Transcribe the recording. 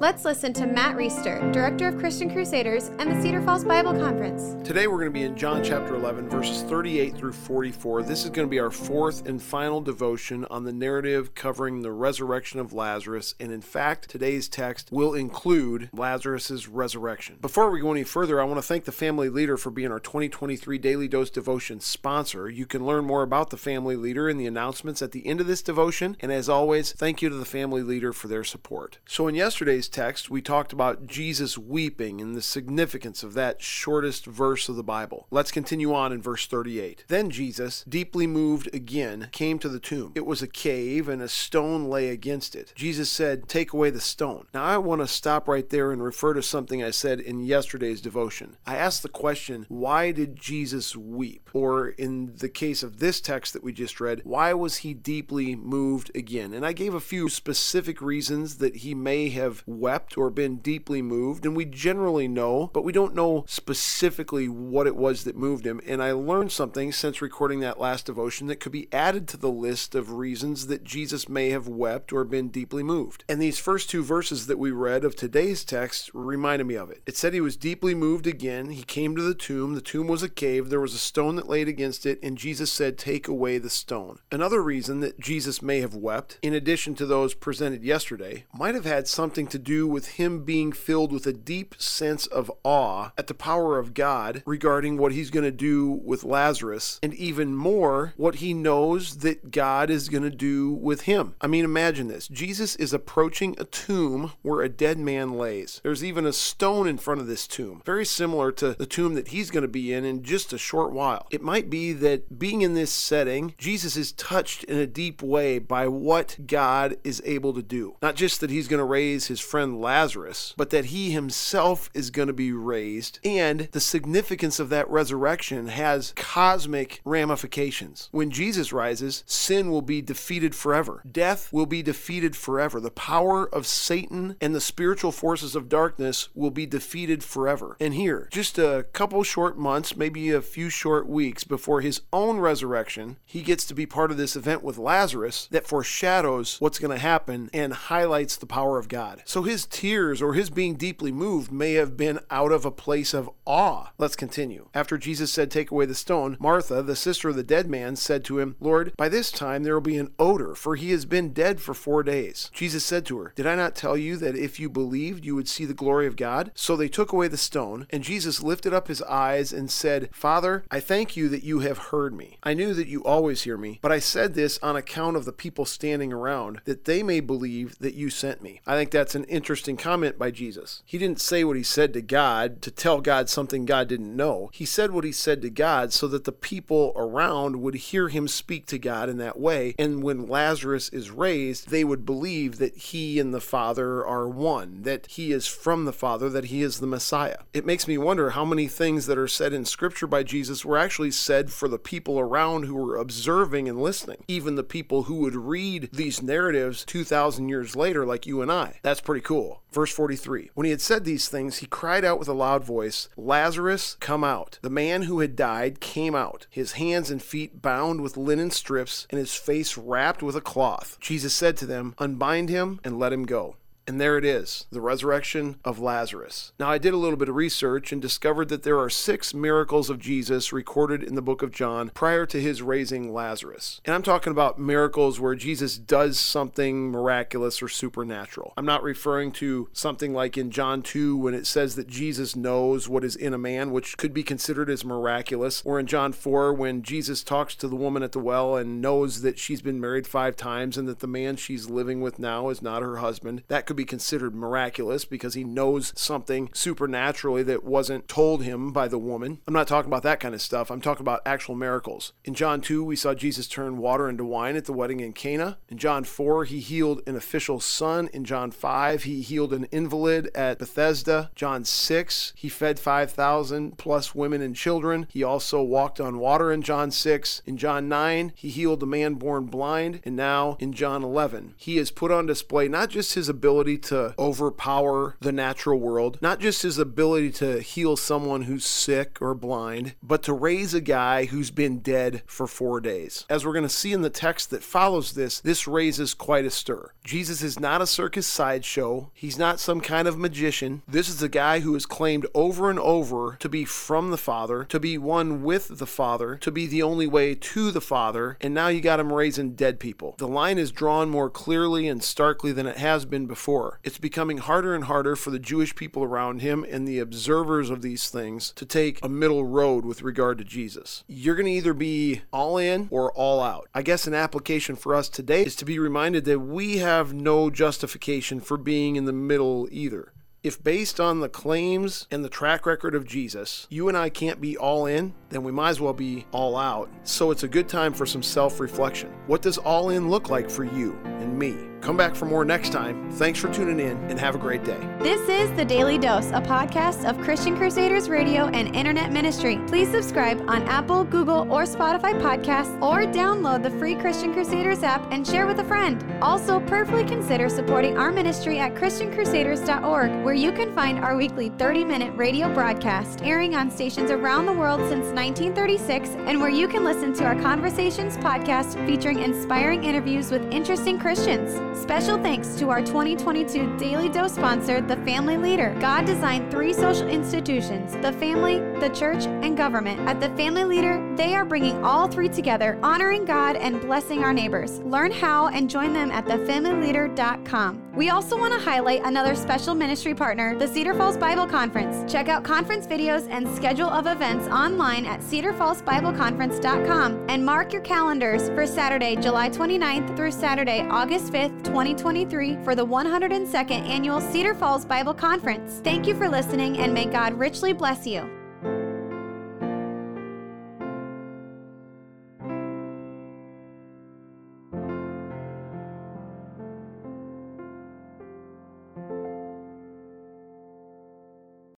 Let's listen to Matt Reisetter, Director of Christian Crusaders and the Cedar Falls Bible Conference. Today we're going to be in John chapter 11, verses 38 through 44. This is going to be our fourth and final devotion on the narrative covering the resurrection of Lazarus. And in fact, today's text will include Lazarus' resurrection. Before we go any further, I want to thank the Family Leader for being our 2023 Daily Dose Devotion sponsor. You can learn more about the Family Leader in the announcements at the end of this devotion. And as always, thank you to the Family Leader for their support. So in yesterday's text, we talked about Jesus weeping and the significance of that shortest verse of the Bible. Let's continue on in verse 38. Then Jesus, deeply moved again, came to the tomb. It was a cave, and a stone lay against it. Jesus said, Take away the stone. Now, I want to stop right there and refer to something I said in yesterday's devotion. I asked the question, Why did Jesus weep? Or in the case of this text that we just read, why was he deeply moved again? And I gave a few specific reasons that he may have wept or been deeply moved, and we generally know, but we don't know specifically what it was that moved him. And I learned something since recording that last devotion that could be added to the list of reasons that Jesus may have wept or been deeply moved. And these first two verses that we read of today's text reminded me of it. It said he was deeply moved again. He came to the tomb. The tomb was a cave. There was a stone that laid against it, and Jesus said, Take away the stone. Another reason that Jesus may have wept, in addition to those presented yesterday, might have had something to do with him being filled with a deep sense of awe at the power of God regarding what he's going to do with Lazarus, and even more, what he knows that God is going to do with him. I mean, imagine this Jesus is approaching a tomb where a dead man lays. There's even a stone in front of this tomb, very similar to the tomb that he's going to be in in just a short while. It might be that being in this setting, Jesus is touched in a deep way by what God is able to do. Not just that he's going to raise his friend Lazarus, but that he himself is going to be raised. And the significance of that resurrection has cosmic ramifications. When Jesus rises, sin will be defeated forever, death will be defeated forever. The power of Satan and the spiritual forces of darkness will be defeated forever. And here, just a couple short months, maybe a few short weeks before his own resurrection, he gets to be part of this event with Lazarus that foreshadows what's going to happen and highlights the power of God. So his tears or his being deeply moved may have been out of a place of awe. Let's continue. After Jesus said, Take away the stone, Martha, the sister of the dead man, said to him, Lord, by this time there will be an odor, for he has been dead for four days. Jesus said to her, Did I not tell you that if you believed, you would see the glory of God? So they took away the stone, and Jesus lifted up his eyes and said, Father, I thank you that you have heard me. I knew that you always hear me, but I said this on account of the people standing around, that they may believe that you sent me. I think that's an interesting comment by Jesus. He didn't say what he said to God to tell God something God didn't know. He said what he said to God so that the people around would hear him speak to God in that way. And when Lazarus is raised, they would believe that he and the Father are one, that he is from the Father, that he is the Messiah. It makes me wonder how many things that are said in Scripture by Jesus were actually said for the people around who were observing and listening, even the people who would read these narratives 2,000 years later, like you and I. That's pretty cool. Verse 43 When he had said these things, he cried out with a loud voice, Lazarus, come out. The man who had died came out, his hands and feet bound with linen strips, and his face wrapped with a cloth. Jesus said to them, Unbind him and let him go. And there it is, the resurrection of Lazarus. Now, I did a little bit of research and discovered that there are six miracles of Jesus recorded in the book of John prior to his raising Lazarus. And I'm talking about miracles where Jesus does something miraculous or supernatural. I'm not referring to something like in John 2 when it says that Jesus knows what is in a man, which could be considered as miraculous, or in John 4 when Jesus talks to the woman at the well and knows that she's been married five times and that the man she's living with now is not her husband. That could be considered miraculous because he knows something supernaturally that wasn't told him by the woman. I'm not talking about that kind of stuff. I'm talking about actual miracles. In John 2, we saw Jesus turn water into wine at the wedding in Cana. In John 4, he healed an official's son. In John 5, he healed an invalid at Bethesda. John 6, he fed 5,000 plus women and children. He also walked on water in John 6. In John 9, he healed a man born blind. And now in John 11, he has put on display not just his ability ability to overpower the natural world, not just his ability to heal someone who's sick or blind, but to raise a guy who's been dead for four days. As we're going to see in the text that follows this, this raises quite a stir. Jesus is not a circus sideshow, he's not some kind of magician. This is a guy who is claimed over and over to be from the Father, to be one with the Father, to be the only way to the Father, and now you got him raising dead people. The line is drawn more clearly and starkly than it has been before. It's becoming harder and harder for the Jewish people around him and the observers of these things to take a middle road with regard to Jesus. You're going to either be all in or all out. I guess an application for us today is to be reminded that we have no justification for being in the middle either. If based on the claims and the track record of Jesus, you and I can't be all in, then we might as well be all out. So it's a good time for some self reflection. What does all in look like for you and me? Come back for more next time. Thanks for tuning in and have a great day. This is The Daily Dose, a podcast of Christian Crusaders Radio and Internet Ministry. Please subscribe on Apple, Google, or Spotify podcasts or download the free Christian Crusaders app and share with a friend. Also, prayerfully consider supporting our ministry at ChristianCrusaders.org, where you can find our weekly 30 minute radio broadcast airing on stations around the world since 1936 and where you can listen to our Conversations podcast featuring inspiring interviews with interesting Christians. Special thanks to our 2022 Daily Dose sponsor, The Family Leader. God designed three social institutions the family, the church, and government. At The Family Leader, they are bringing all three together, honoring God and blessing our neighbors. Learn how and join them at thefamilyleader.com. We also want to highlight another special ministry partner, the Cedar Falls Bible Conference. Check out conference videos and schedule of events online at cedarfallsbibleconference.com and mark your calendars for Saturday, July 29th through Saturday, August 5th, 2023 for the 102nd Annual Cedar Falls Bible Conference. Thank you for listening and may God richly bless you.